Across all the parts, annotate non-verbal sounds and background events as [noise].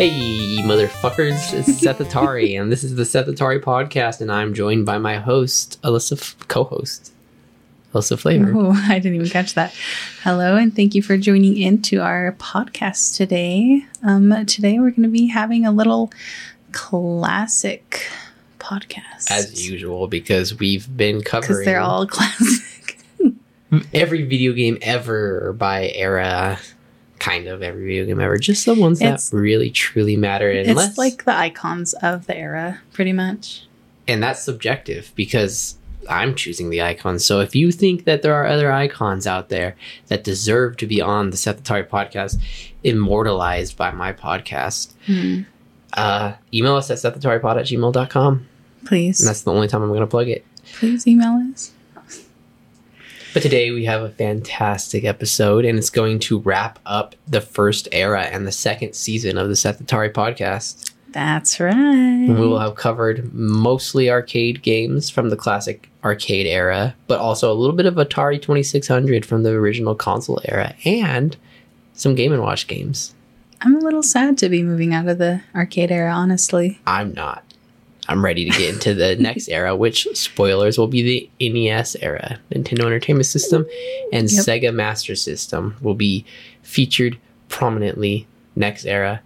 Hey, motherfuckers, it's [laughs] Seth Atari, and this is the Seth Atari podcast, and I'm joined by my host, Alyssa, F- co-host, Alyssa Flavor. Oh, I didn't even catch that. Hello, and thank you for joining into our podcast today. Um, today we're going to be having a little classic podcast. As usual, because we've been because covering they're all [laughs] classic. every video game ever by era, kind of every video game ever, just the ones It's- that really truly matter. Unless, it's like the icons of the era, pretty much. and that's subjective because I'm choosing the icons. So if you think that there are other icons out there that deserve to be on the Seth Atari podcast, immortalized by my podcast, Hmm. uh, email us at sethataripod at gmail.com. Please, And that's the only time I'm going to plug it. please email us. But today we have a fantastic episode, and it's going to wrap up the first era and the second season of the Seth Atari podcast. That's right. We will have covered mostly arcade games from the classic arcade era, but also a little bit of Atari 2600 from the original console era, and some Game and Watch games. I'm a little sad to be moving out of the arcade era, honestly. I'm not. I'm ready to get into the [laughs] next era, which spoilers will be the NES era. Nintendo Entertainment System and Yep. Sega Master System will be featured prominently next era,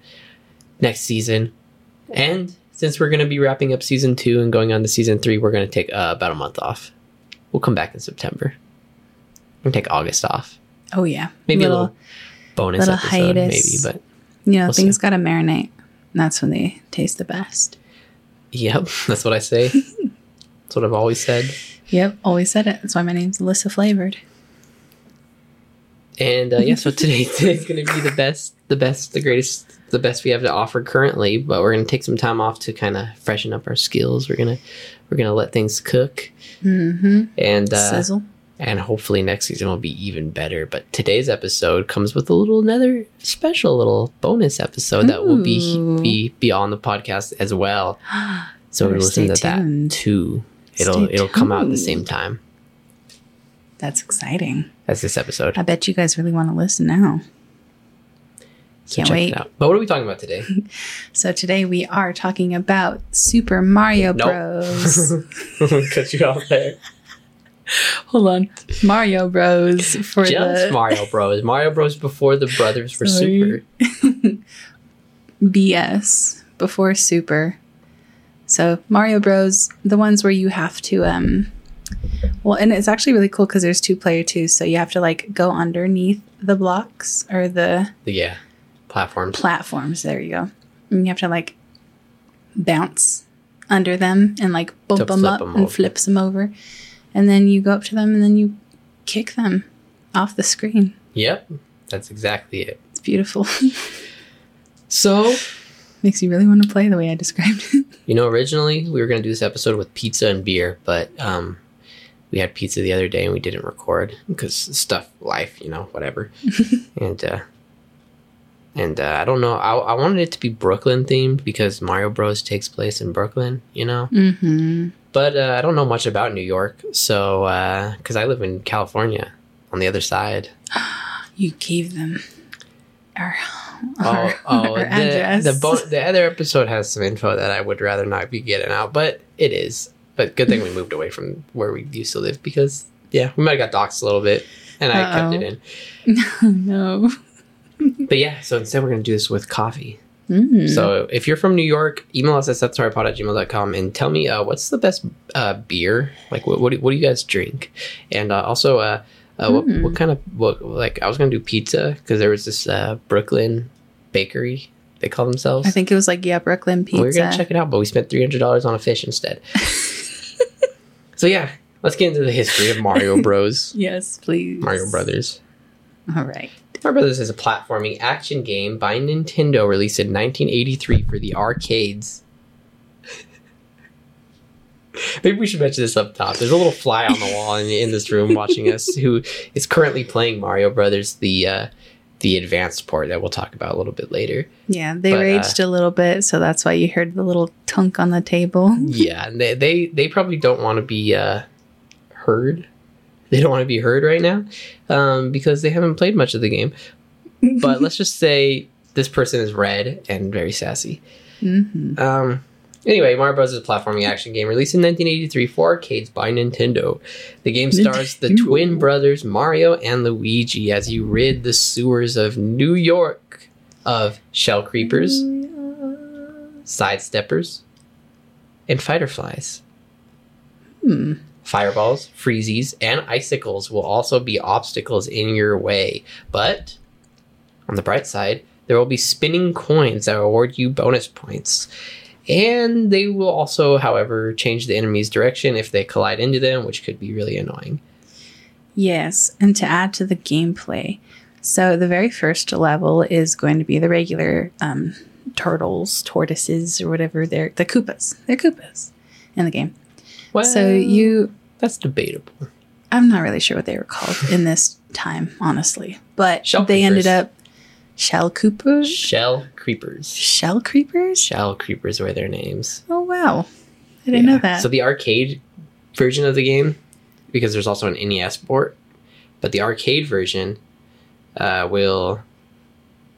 next season. And since we're going to be wrapping up season two and going on to season three, we're going to take uh, about a month off. We'll come back in September. We'll take August off. Oh yeah, Maybe a little, little bonus little episode, hiatus. maybe. But you know, we'll things got to marinate. And that's when they taste the best. Yep, that's what I say. [laughs] that's what I've always said. Yep, always said it. That's why my name's Alyssa Flavored. And uh, yeah, so today [laughs] today's going to be the best, the best, the greatest, the best we have to offer currently. But we're going to take some time off to kind of freshen up our skills. We're gonna we're gonna let things cook, Mm-hmm. and uh, Sizzle. And hopefully next season will be even better. But today's episode comes with a little another special little bonus episode that will be be be on the podcast as well. [gasps] So Better listen to stay that too. It'll Stay it'll come out at the same time That's exciting. as this episode. I bet you guys really want to listen now. So Can't wait. it. But what are we talking about today? [laughs] So today we are talking about Super Mario Nope. Bros. [laughs] Cut you off there. [laughs] Hold on. Mario Bros. for Just the Mario Bros. Mario Bros. before the brothers were Sorry. super. [laughs] BS before Super. So Mario Bros, the ones where you have to um well and it's actually really cool because there's two player too, so you have to like go underneath the blocks or the Yeah, platforms. platforms. There you go. And you have to like bounce under them and like bump them up up 'em and over. flips them over. And then you go up to them and then you kick them off the screen. Yep, that's exactly it. It's beautiful. [laughs] So, Makes you really want to play the way I described it. [laughs] you know, originally we were going to do this episode with pizza and beer, but um, we had pizza the other day and we didn't record because stuff, life, you know, whatever. [laughs] and uh, and uh, I don't know. I, I wanted it to be Brooklyn themed because Mario Bros. takes place in Brooklyn, you know. Mm-hmm. But uh, I don't know much about New York, so because I live in California on the other side. [gasps] You gave them our, Oh, our, oh, [laughs] our the address. the, bo- the other episode has some info that I would rather not be getting out, but it is. But good thing we [laughs] moved away from where we used to live because yeah, we might have got doxxed a little bit, and I Uh-oh. kept it in. [laughs] no. But yeah, so instead we're gonna do this with coffee. Mm. So if you're from New York, email us at sethataripod at gmail.com and tell me uh, what's the best uh, beer? Like what, what, do, what do you guys drink? And uh, also, uh, uh, what, Mm. what kind of, what, like I was going to do pizza because there was this uh, Brooklyn bakery, they call themselves. I think it was like yeah, Brooklyn pizza. we were going to check it out, but we spent $300 on a fish instead. [laughs] so yeah, let's get into the history of Mario [laughs] Bros. Yes, please. Mario Brothers. All right. Mario Brothers is a platforming action game by Nintendo released in 1983 for the arcades. [laughs] Maybe we should mention this up top. There's a little fly on the wall in, in this room watching us who is currently playing Mario Brothers, the uh, the advanced port that we'll talk about a little bit later. Yeah, they But, uh, raged a little bit, so that's why you heard the little tunk on the table. Yeah, they they, they probably don't want to be uh, heard. They don't want to be heard right now um, because they haven't played much of the game. But let's just say this person is red and very sassy. hmm Um, anyway, Mario Bros. is a platforming action game released in 1983 for arcades by Nintendo. The game stars the twin brothers Mario and Luigi as you rid the sewers of New York of shell creepers, sidesteppers, and fighter flies. Hmm. Fireballs, freezies, and icicles will also be obstacles in your way. But on the bright side, there will be spinning coins that award you bonus points. And they will also, however, change the enemy's direction if they collide into them, which could be really annoying. Yes, and to add to the gameplay, so the very first level is going to be the regular um, turtles, tortoises, or whatever they're the Koopas. They're Koopas in the game. Well, so you, That's debatable. I'm not really sure what they were called in this time, honestly, but Shell they ended up shell Koopas, Shell creepers. shell creepers. Shell creepers were their names. Oh wow, I didn't know that. So the arcade version of the game, because there's also an NES port, but the arcade version uh, will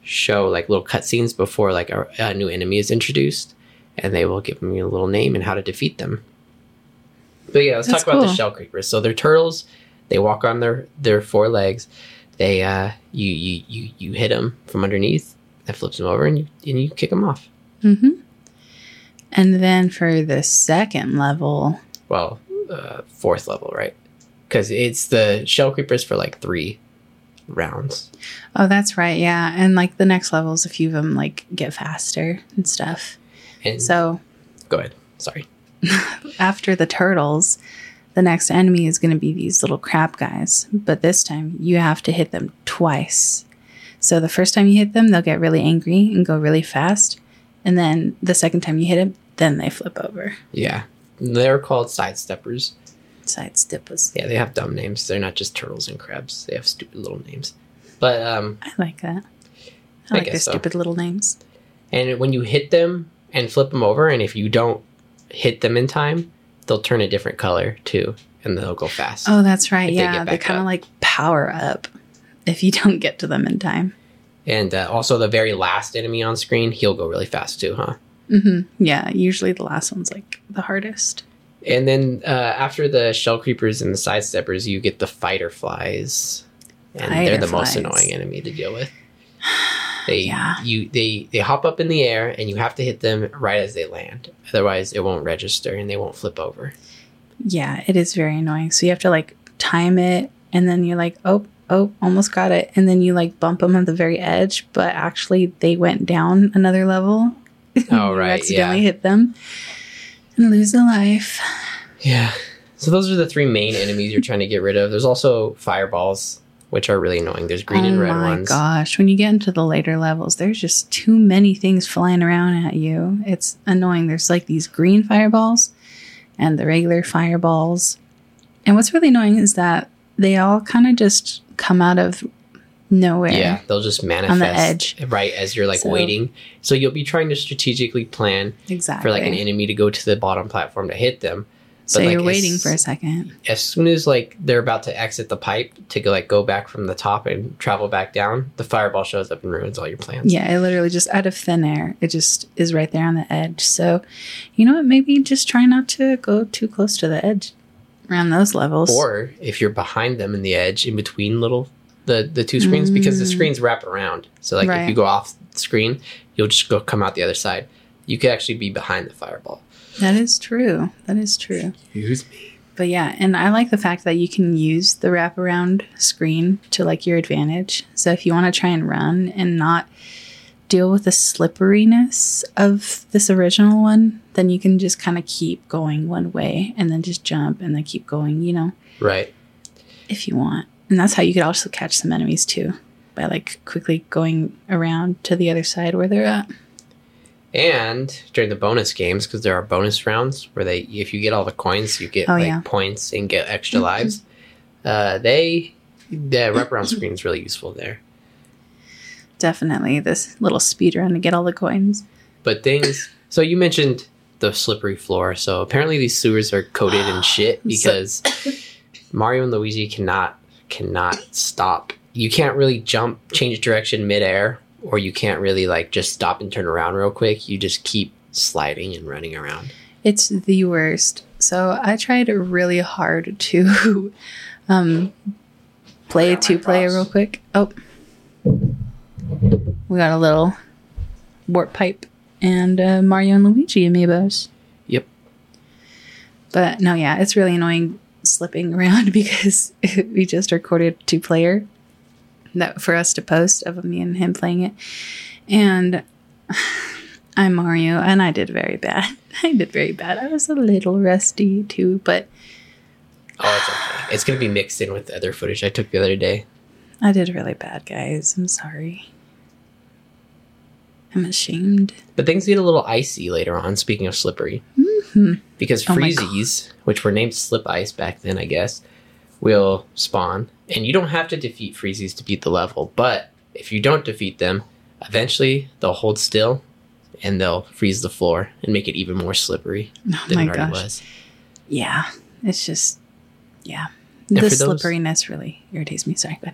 show like little cutscenes before like a, a new enemy is introduced, and they will give me a little name and how to defeat them. But yeah, let's That's talk about the shell creepers. So they're turtles. They walk on their their four legs. They uh, you you you you hit them from underneath. That flips them over, and you and you kick them off. Mm-hmm. And then for the second level, well, uh, fourth level, right? Because it's the shell creepers for like three rounds. oh, that's right, yeah. And like the next levels, a few of them like get faster and stuff. And So go ahead. Sorry. [laughs] after the turtles, the next enemy is going to be these little crab guys. But this time you have to hit them twice. So the first time you hit them, they'll get really angry and go really fast. And then the second time you hit them, then they flip over. Yeah, they're called sidesteppers. Sidesteppers. Yeah, they have dumb names. They're not just turtles and crabs. They have stupid little names. But um, I like that. I, I like their so. stupid little names. and when you hit them and flip them over, and if you don't hit them in time, they'll turn a different color too, and they'll go fast. Oh, that's right. They yeah, they back kind of like power up if you [laughs] don't get to them in time. And uh, also, the very last enemy on screen, he'll go really fast too, huh? hmm Yeah, usually the last one's like the hardest. And then uh, after the shell creepers and the sidesteppers, you get the fighter flies, and they're Fighter the most annoying enemy to deal with. [sighs] [sighs] [sighs] They Yeah. you they they hop up in the air, and you have to hit them right as they land. Otherwise, it won't register and they won't flip over. Yeah, it is very annoying. So you have to like time it, and then you're like, oh, oh, almost got it, and then you like bump them at the very edge, but actually they went down another level. Oh [laughs] You right, accidentally yeah, hit them and lose a life. yeah. So those are the three main enemies you're trying to get rid of. There's also fireballs, which are really annoying. There's green oh and red ones. Oh my gosh! When you get into the later levels, there's just too many things flying around at you. It's annoying. There's like these green fireballs and the regular fireballs. And what's really annoying is that they all kind of just come out of nowhere. Yeah, they'll just manifest on the edge. right as you're like So- waiting. So you'll be trying to strategically plan exactly. for like an enemy to go to the bottom platform to hit them. So like, you're waiting as- for a second. As soon as like they're about to exit the pipe to go like go back from the top and travel back down, the fireball shows up and ruins all your plans. Yeah, it literally just out of thin air. It just is right there on the edge. So, you know what? Maybe just try not to go too close to the edge around those levels. Or if you're behind them in the edge in between little the the two screens because the Mm. screens wrap around. So like if you go off screen, you'll just go come out the other side. You could actually be behind the fireball. That is true. That is true. Use me. But yeah, and I like the fact that you can use the wraparound screen to like your advantage. So if you want to try and run and not deal with the slipperiness of this original one, then you can just kind of keep going one way and then just jump and then keep going, you know, Right. if you want. And that's how you could also catch some enemies too by like quickly going around to the other side where they're at. And during the bonus games, because there are bonus rounds where they, if you get all the coins, you get Oh, like yeah. points and get extra lives. Uh, they, the wraparound screen is really useful there. Definitely this little speed run to get all the coins. But things, so you mentioned the slippery floor. So apparently these sewers are coated in [gasps] shit because Mario and Luigi cannot cannot stop. You can't really jump, change direction midair or you can't really like just stop and turn around real quick. You just keep sliding and running around. It's the worst. So I tried really hard to [laughs] um, play got two player real quick. Oh, we got a little warp pipe and uh, Mario and Luigi amiibos. Yep. But no, yeah, it's really annoying slipping [laughs] around because [laughs] we just recorded two player that for us to post of me and him playing it, and [sighs] I'm Mario, and I did very bad. [laughs] I did very bad. I was a little rusty too, but Oh, it's okay. It's gonna be mixed in with the other footage I took the other day. I did really bad, guys. I'm sorry. I'm ashamed. But things get a little icy later on. Speaking of slippery, Mhm. because Oh which were named slip ice back then, I guess, will spawn, and you don't have to defeat freezies to beat the level. But if you don't defeat them, eventually they'll hold still, and they'll freeze the floor and make it even more slippery [laughs] Oh than it already gosh. was. Yeah, it's just yeah. And the for those- slipperiness really irritates me. Sorry. [laughs]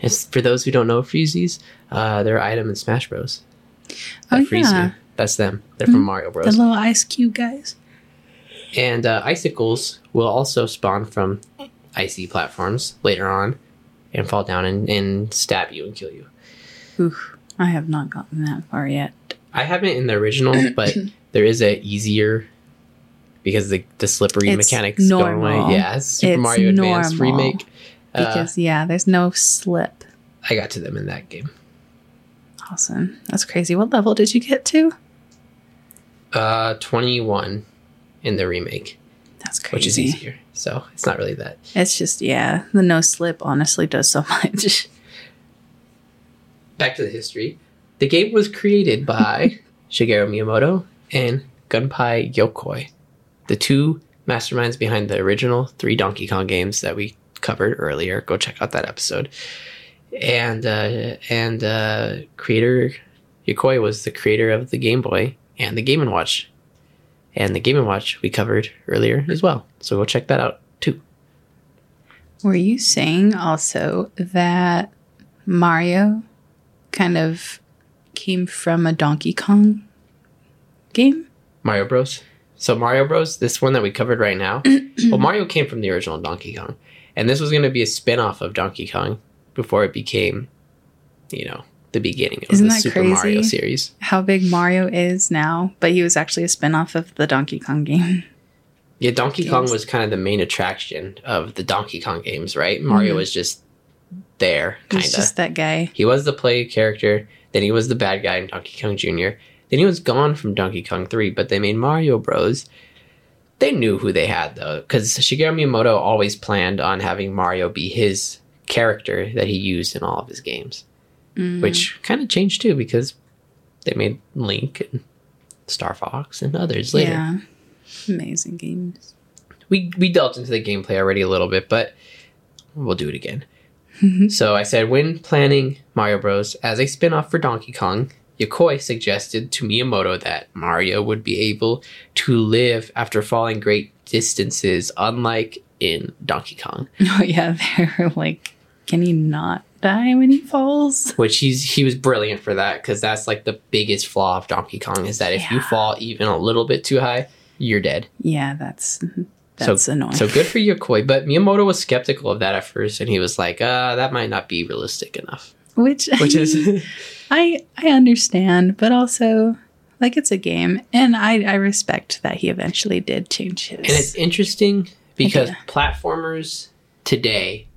And for those who don't know freezies, uh, they're an item in Smash Bros. Oh, freeze yeah. you. That's them. They're from Mhm. Mario Bros. the little ice cube guys. And uh, icicles will also spawn from icy platforms later on and fall down and, and stab you and kill you. Oof, I have not gotten that far yet. I haven't in the original, [clears throat] but there is a easier because the, the slippery It's mechanics go normal. away. Yeah, Super It's Mario Advance remake. Uh, Because yeah, there's no slip. I got to them in that game. Awesome. That's crazy. What level did you get to? Uh, 21 in the remake, That's crazy. which is easier. So it's not really that. It's just yeah, the no slip honestly does so [laughs] much. back to the history. The game was created by [laughs] Shigeru Miyamoto and Gunpei Yokoi, the two masterminds behind the original three Donkey Kong games that we covered earlier. Go check out that episode. And uh, and uh, creator Yokoi was the creator of the Game Boy and the Game and Watch, and the Game and Watch we covered earlier as well. So go check that out too. Were you saying also that Mario kind of came from a Donkey Kong game? Mario Bros. So Mario Bros. This one that we covered right now. [clears throat] well, Mario came from the original Donkey Kong, and this was going to be a spin-off of Donkey Kong before it became, you know, the beginning of Isn't the Super Mario series. How big Mario is now, but he was actually a spin-off of the Donkey Kong game. [laughs] Yeah, Donkey Kong was kind of the main attraction of the Donkey Kong games, right? Mario Mhm. was just there, kind of. just that guy. He was the play character, then he was the bad guy in Donkey Kong Jr. Then he was gone from Donkey Kong 3, but they made Mario Bros. They knew who they had though, because Shigeru Miyamoto always planned on having Mario be his character that he used in all of his games, Mm. which kind of changed too because they made Link and Star Fox and others later. Yeah. Amazing games. we we delved into the gameplay already a little bit, but we'll do it again. [laughs] so I said when planning Mario Bros. as a spin-off for Donkey Kong, Yokoi suggested to Miyamoto that Mario would be able to live after falling great distances, unlike in Donkey Kong, [laughs] Oh yeah, [laughs] they're like, can he not die when he falls? [laughs] which he's he was brilliant for that because that's like the biggest flaw of Donkey Kong is that if you fall even a little bit too high, you're dead. Yeah, that's [laughs] that's annoying. So good for Yokoi, [laughs] but Miyamoto was skeptical of that at first, and he was like, "Uh, that might not be realistic enough." which Which is, I I understand, but also like it's a game, and I I respect that he eventually did change his. and it's interesting because Okay. platformers today,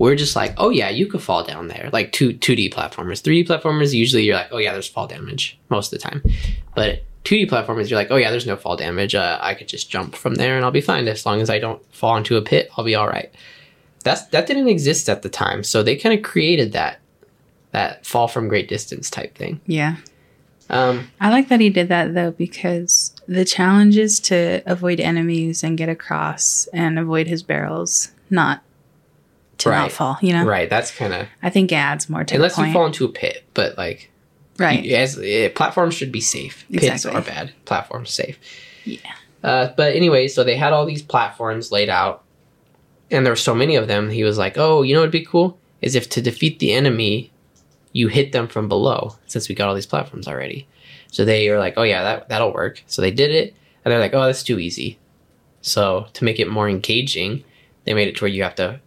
we're just like, "Oh yeah, you could fall down there." Like two two D platformers, three D platformers, usually you're like, "Oh yeah, there's fall damage most of the time," but two D platformers, you're like, "Oh yeah, there's no fall damage. Uh, I could just jump from there and I'll be fine as long as I don't fall into a pit. I'll be all right." That's that didn't exist at the time, so they kind of created that that fall from great distance type thing. yeah. Um, I like that he did that though because the challenge is to avoid enemies and get across and avoid his barrels, not to not Right. fall. You know, right. That's kind of I think it adds more to unless you fall into a pit, but like right? you- as eh, platforms should be safe. Pits Exactly. are bad. Platforms safe. Yeah. Uh, but anyway, so they had all these platforms laid out, and there were so many of them. He was like, "Oh, you know what'd be cool is if to defeat the enemy, you hit them from below since we got all these platforms already. So they were like, oh yeah, that that'll work. So they did it, and they're like, oh, that's too easy. So to make it more engaging, they made it to where you have to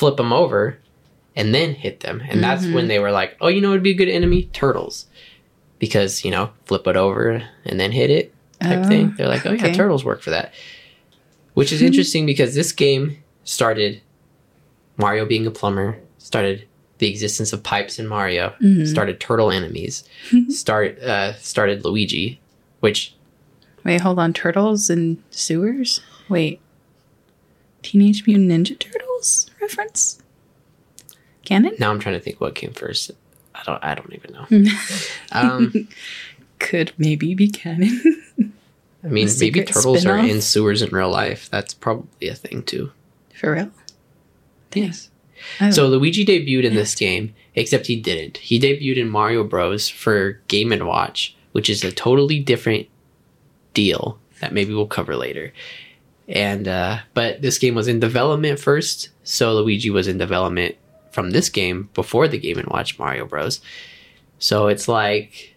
flip them over and then hit them, and that's Mhm. when they were like, oh, you know, it'd be a good enemy, turtles, because you know, flip it over and then hit it type Oh, thing. They're like, oh yeah, turtles work for that. Which is interesting because this game started Mario being a plumber, started the existence of pipes in Mario, Mhm. started turtle enemies, [laughs] start uh, started Luigi, which Wait, hold on. Turtles and sewers? Wait. Teenage Mutant Ninja Turtles reference? Canon? now I'm trying to think what came first. I don't I don't even know. [laughs] Um, [laughs] Could maybe be canon. [laughs] I mean, The maybe secret turtles are spin-off? in sewers in real life. That's probably a thing too. For real? Yes. Oh. So Luigi debuted in this game, except he didn't. He debuted in Mario Bros. for Game and Watch, which is a totally different deal that maybe we'll cover later. And uh, but this game was in development first, so Luigi was in development from this game before the Game and Watch Mario Bros. So it's like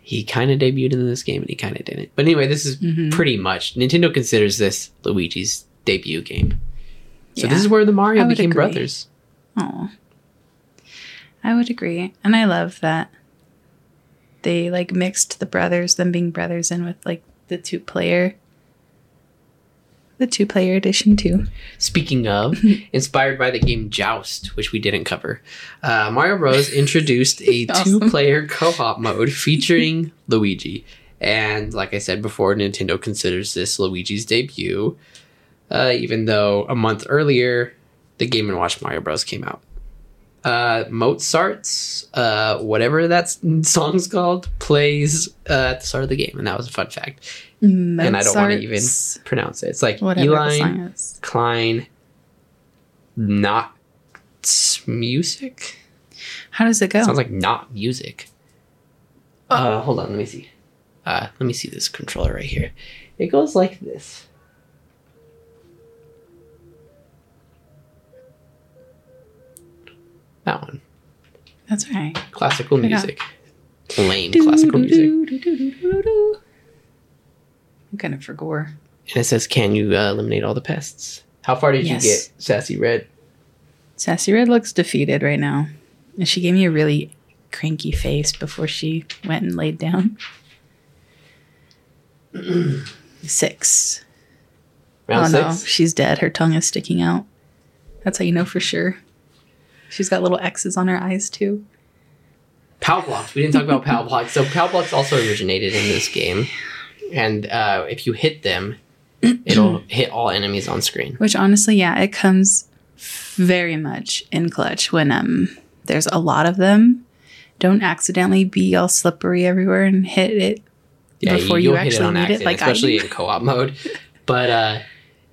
he kind of debuted in this game and he kind of didn't. But anyway, this is Mhm. pretty much Nintendo considers this Luigi's debut game. So Yeah. this is where the Mario became agree. brothers. Oh. I would agree. And I love that they like mixed the brothers, them being brothers, in with like the two player the two player edition too. Speaking of, [laughs] inspired by the game Joust, which we didn't cover, uh, Mario Bros. [laughs] introduced a Awesome. two player co op mode featuring Luigi. And like I said before, Nintendo considers this Luigi's debut, uh, even though a month earlier, the Game and Watch Mario Bros. came out. Uh, Mozart's, uh, whatever that song's called, plays uh, at the start of the game. And that was a fun fact. And I don't want to even pronounce it. It's like whatever the Eline song is. Klein not music. How does it go? Sounds like not music. Uh, hold on, let me see. Uh, let me see this controller right here. It goes like this. That one. That's right. Classical music. Lame classical music. I'm kind of for gore. And it says, "Can you uh, eliminate all the pests?" How far did Yes. you get, Sassy Red? Sassy Red looks defeated right now. And she gave me a really cranky face before she went and laid down. [clears throat] Six. Round oh no, six. she's dead. Her tongue is sticking out. That's how you know for sure. She's got little X's on her eyes too. Pow blocks. We didn't talk about pow blocks. So pow blocks also originated in this game, and uh, if you hit them, it'll [clears throat] hit all enemies on screen. Which honestly, yeah, it comes very much in clutch when um there's a lot of them. Don't accidentally be all slippery everywhere and hit it before you, hit actually need it, like especially in co-op mode. But uh,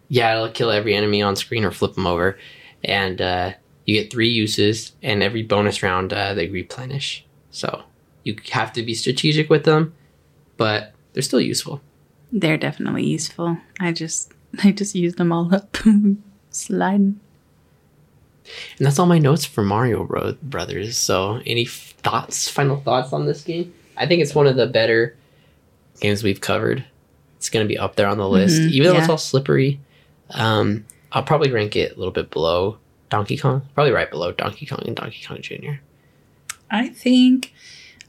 yeah, it'll kill every enemy on screen or flip them over, and uh, you get three uses, and every bonus round uh, they replenish. So you have to be strategic with them, but they're still useful. They're definitely useful. I just [laughs] I just use them all up. [laughs] Sliding. And that's all my notes for Mario Bro- Brothers. So, any f- thoughts, final thoughts on this game? I think it's one of the better games we've covered. It's going to be up there on the list, Mhm, even though it's all slippery. Um, I'll probably rank it a little bit below Donkey Kong, probably right below Donkey Kong and Donkey Kong Jr. I think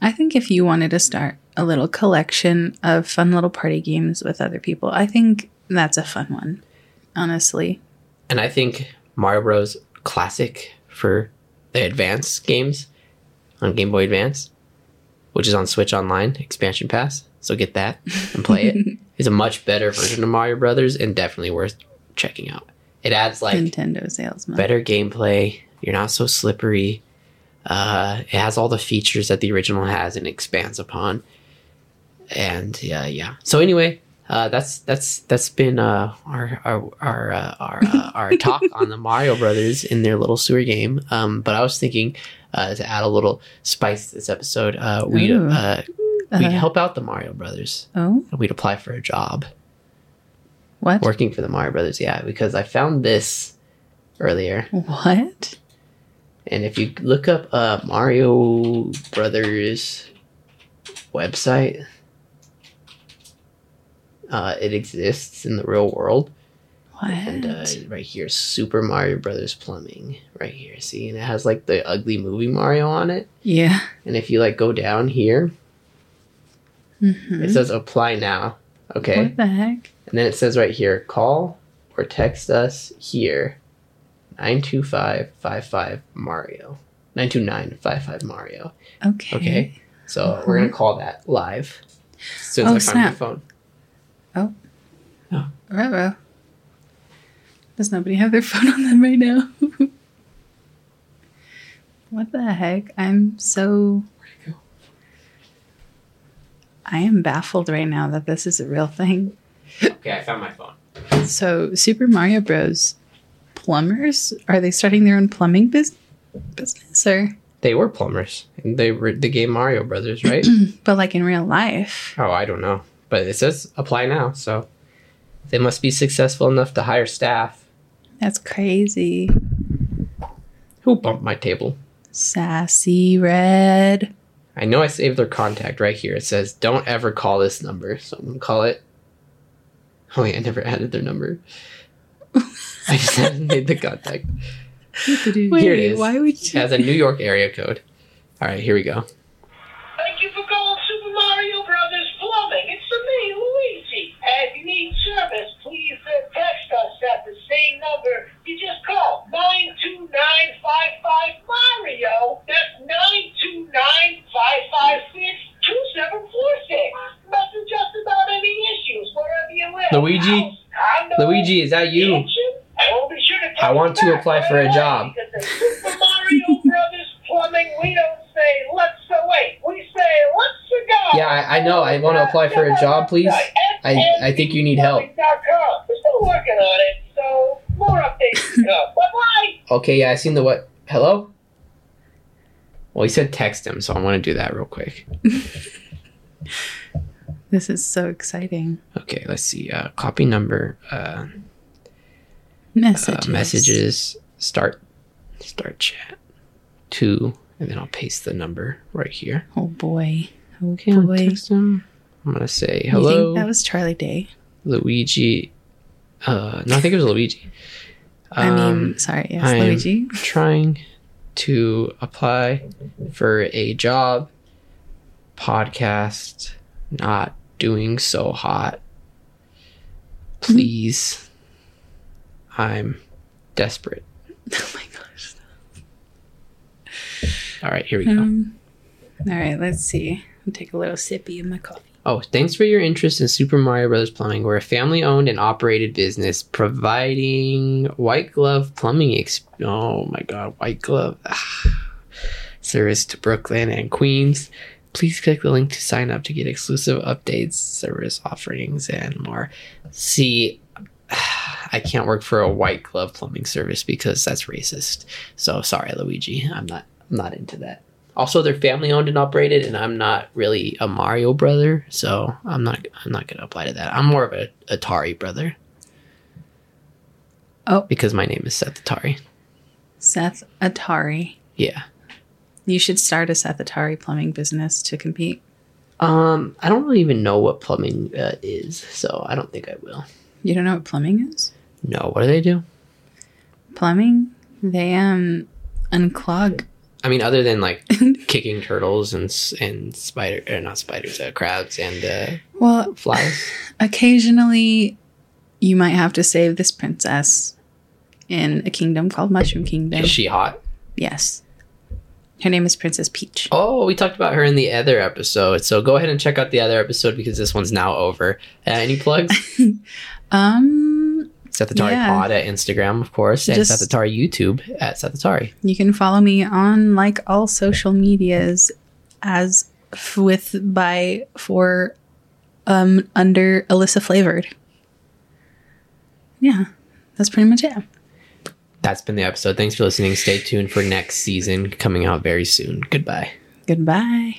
I think if you wanted to start a little collection of fun little party games with other people, I think that's a fun one. Honestly. And I think Mario Bros. Classic for the advanced games on Game Boy Advance, which is on Switch Online expansion pass. So get that and play it. [laughs] It's a much better version of Mario Brothers and definitely worth checking out. It adds like Nintendo salesman. better gameplay. You're not so slippery. Uh, it has all the features that the original has and expands upon. And yeah, yeah. So anyway, uh, that's that's that's been uh, our our our uh, our, uh, our [laughs] talk on the Mario Brothers in their little sewer game. Um, but I was thinking uh, to add a little spice to this episode. Uh, we'd uh, we'd Uh, help out the Mario Brothers. Oh, We'd apply for a job what? working for the Mario Brothers. Yeah, because I found this earlier. What? And if you look up uh, Mario Brothers website, uh, it exists in the real world. What? And uh, right here, Super Mario Brothers Plumbing. Right here, see, and it has like the ugly movie Mario on it. yeah. And if you like go down here, Mhm. it says apply now. Okay. What the heck? And then it says right here, call or text us here 92555 Mario. 92955 Mario. Okay. Okay. So we're going to uh-huh. call that live as soon as Oh, I find my snap. phone. Oh. Ruh-roh. Does nobody have their [laughs] phone on them right now? [laughs] what the heck? I'm so. Where'd it go? I am baffled right now that this is a real thing. Okay, I found my phone. So, Super Mario Bros. plumbers are they starting their own plumbing bus- business or They were plumbers. They were the game Mario Brothers, right? [clears throat] but like in real life? oh, I don't know. But it says apply now. So they must be successful enough to hire staff. That's crazy. Who bumped my table? Sassy Red. I know I saved their contact right here. It says, don't ever call this number. So I'm going to call it. Oh, wait, I never added their number. [laughs] I just hadn't made the contact. Wait, Here it is. why would It you? has a New York area code. All right, here we go. Thank you for calling Super Mario Brothers Plumbing. It's me, Luigi. And if you need service, please uh, text us at the same number you just called. 92955 Mario. That's 929-556-2746. Message us about any issues, wherever you live. Luigi? Luigi, is that you? mansion. And we'll be sure to I want to apply for a job. because at Super Mario Brothers Plumbing, we don't say let's wait. We say let's go. Yeah, I- I know. I wanna apply for a job, please. I, I think you need help. We're still working on it, so more updates to come. Bye bye. Okay, yeah, I seen the what? Hello? Well, he said text him, so I want to do that real quick. [laughs] This is so exciting. Okay, let's see. Uh, copy number, uh, Messages. uh, messages, start, start chat, two, and then I'll paste the number right here. Oh boy. Oh Okay, boy. text him. I'm gonna say hello, think that was Charlie Day? Luigi. Uh, no, I think it was Luigi. [laughs] I Um, mean, sorry, yes, I am Luigi. trying to apply for a job. Podcast not doing so hot. Please. I'm desperate. [laughs] Oh my gosh. All right, here we go. Um, all right, let's see. I'll take a little sippy of my coffee. Oh, thanks for your interest in Super Mario Brothers Plumbing. We're a family owned and operated business providing white glove plumbing. Ex- oh my god, white glove ah. service to Brooklyn and Queens. Please click the link to sign up to get exclusive updates, service offerings, and more. See, [sighs] I can't work for a white glove plumbing service because that's racist. So sorry, Luigi. I'm not. I'm not into that. Also, they're family owned and operated, and I'm not really a Mario brother, so I'm not. I'm not gonna apply to that. I'm more of a Atari brother. Oh. because my name is Seth Atari. Seth Atari. Yeah. You should start a Seth Atari plumbing business to compete. Um, I don't really even know what plumbing uh, is, so I don't think I will. You don't know what plumbing is? No, what do they do? Plumbing? They um unclog. I mean, other than like [laughs] kicking turtles and and spider, or not spiders, uh, crabs and uh, Well, flies. [sighs] occasionally you might have to save this princess in a kingdom called Mushroom Kingdom. Is she hot? yes. Her name is Princess Peach. Oh, we talked about her in the other episode. So go ahead and check out the other episode because this one's now over. Uh, any plugs? [laughs] Um, SethAtari Yeah. Pod at Instagram, of course, and Just- SethAtari YouTube at SethAtari. you can follow me on like all social medias as f- with by for um under Alyssa flavored. Yeah, that's pretty much it. That's been the episode. Thanks for listening. Stay tuned for next season coming out very soon. Goodbye. Goodbye.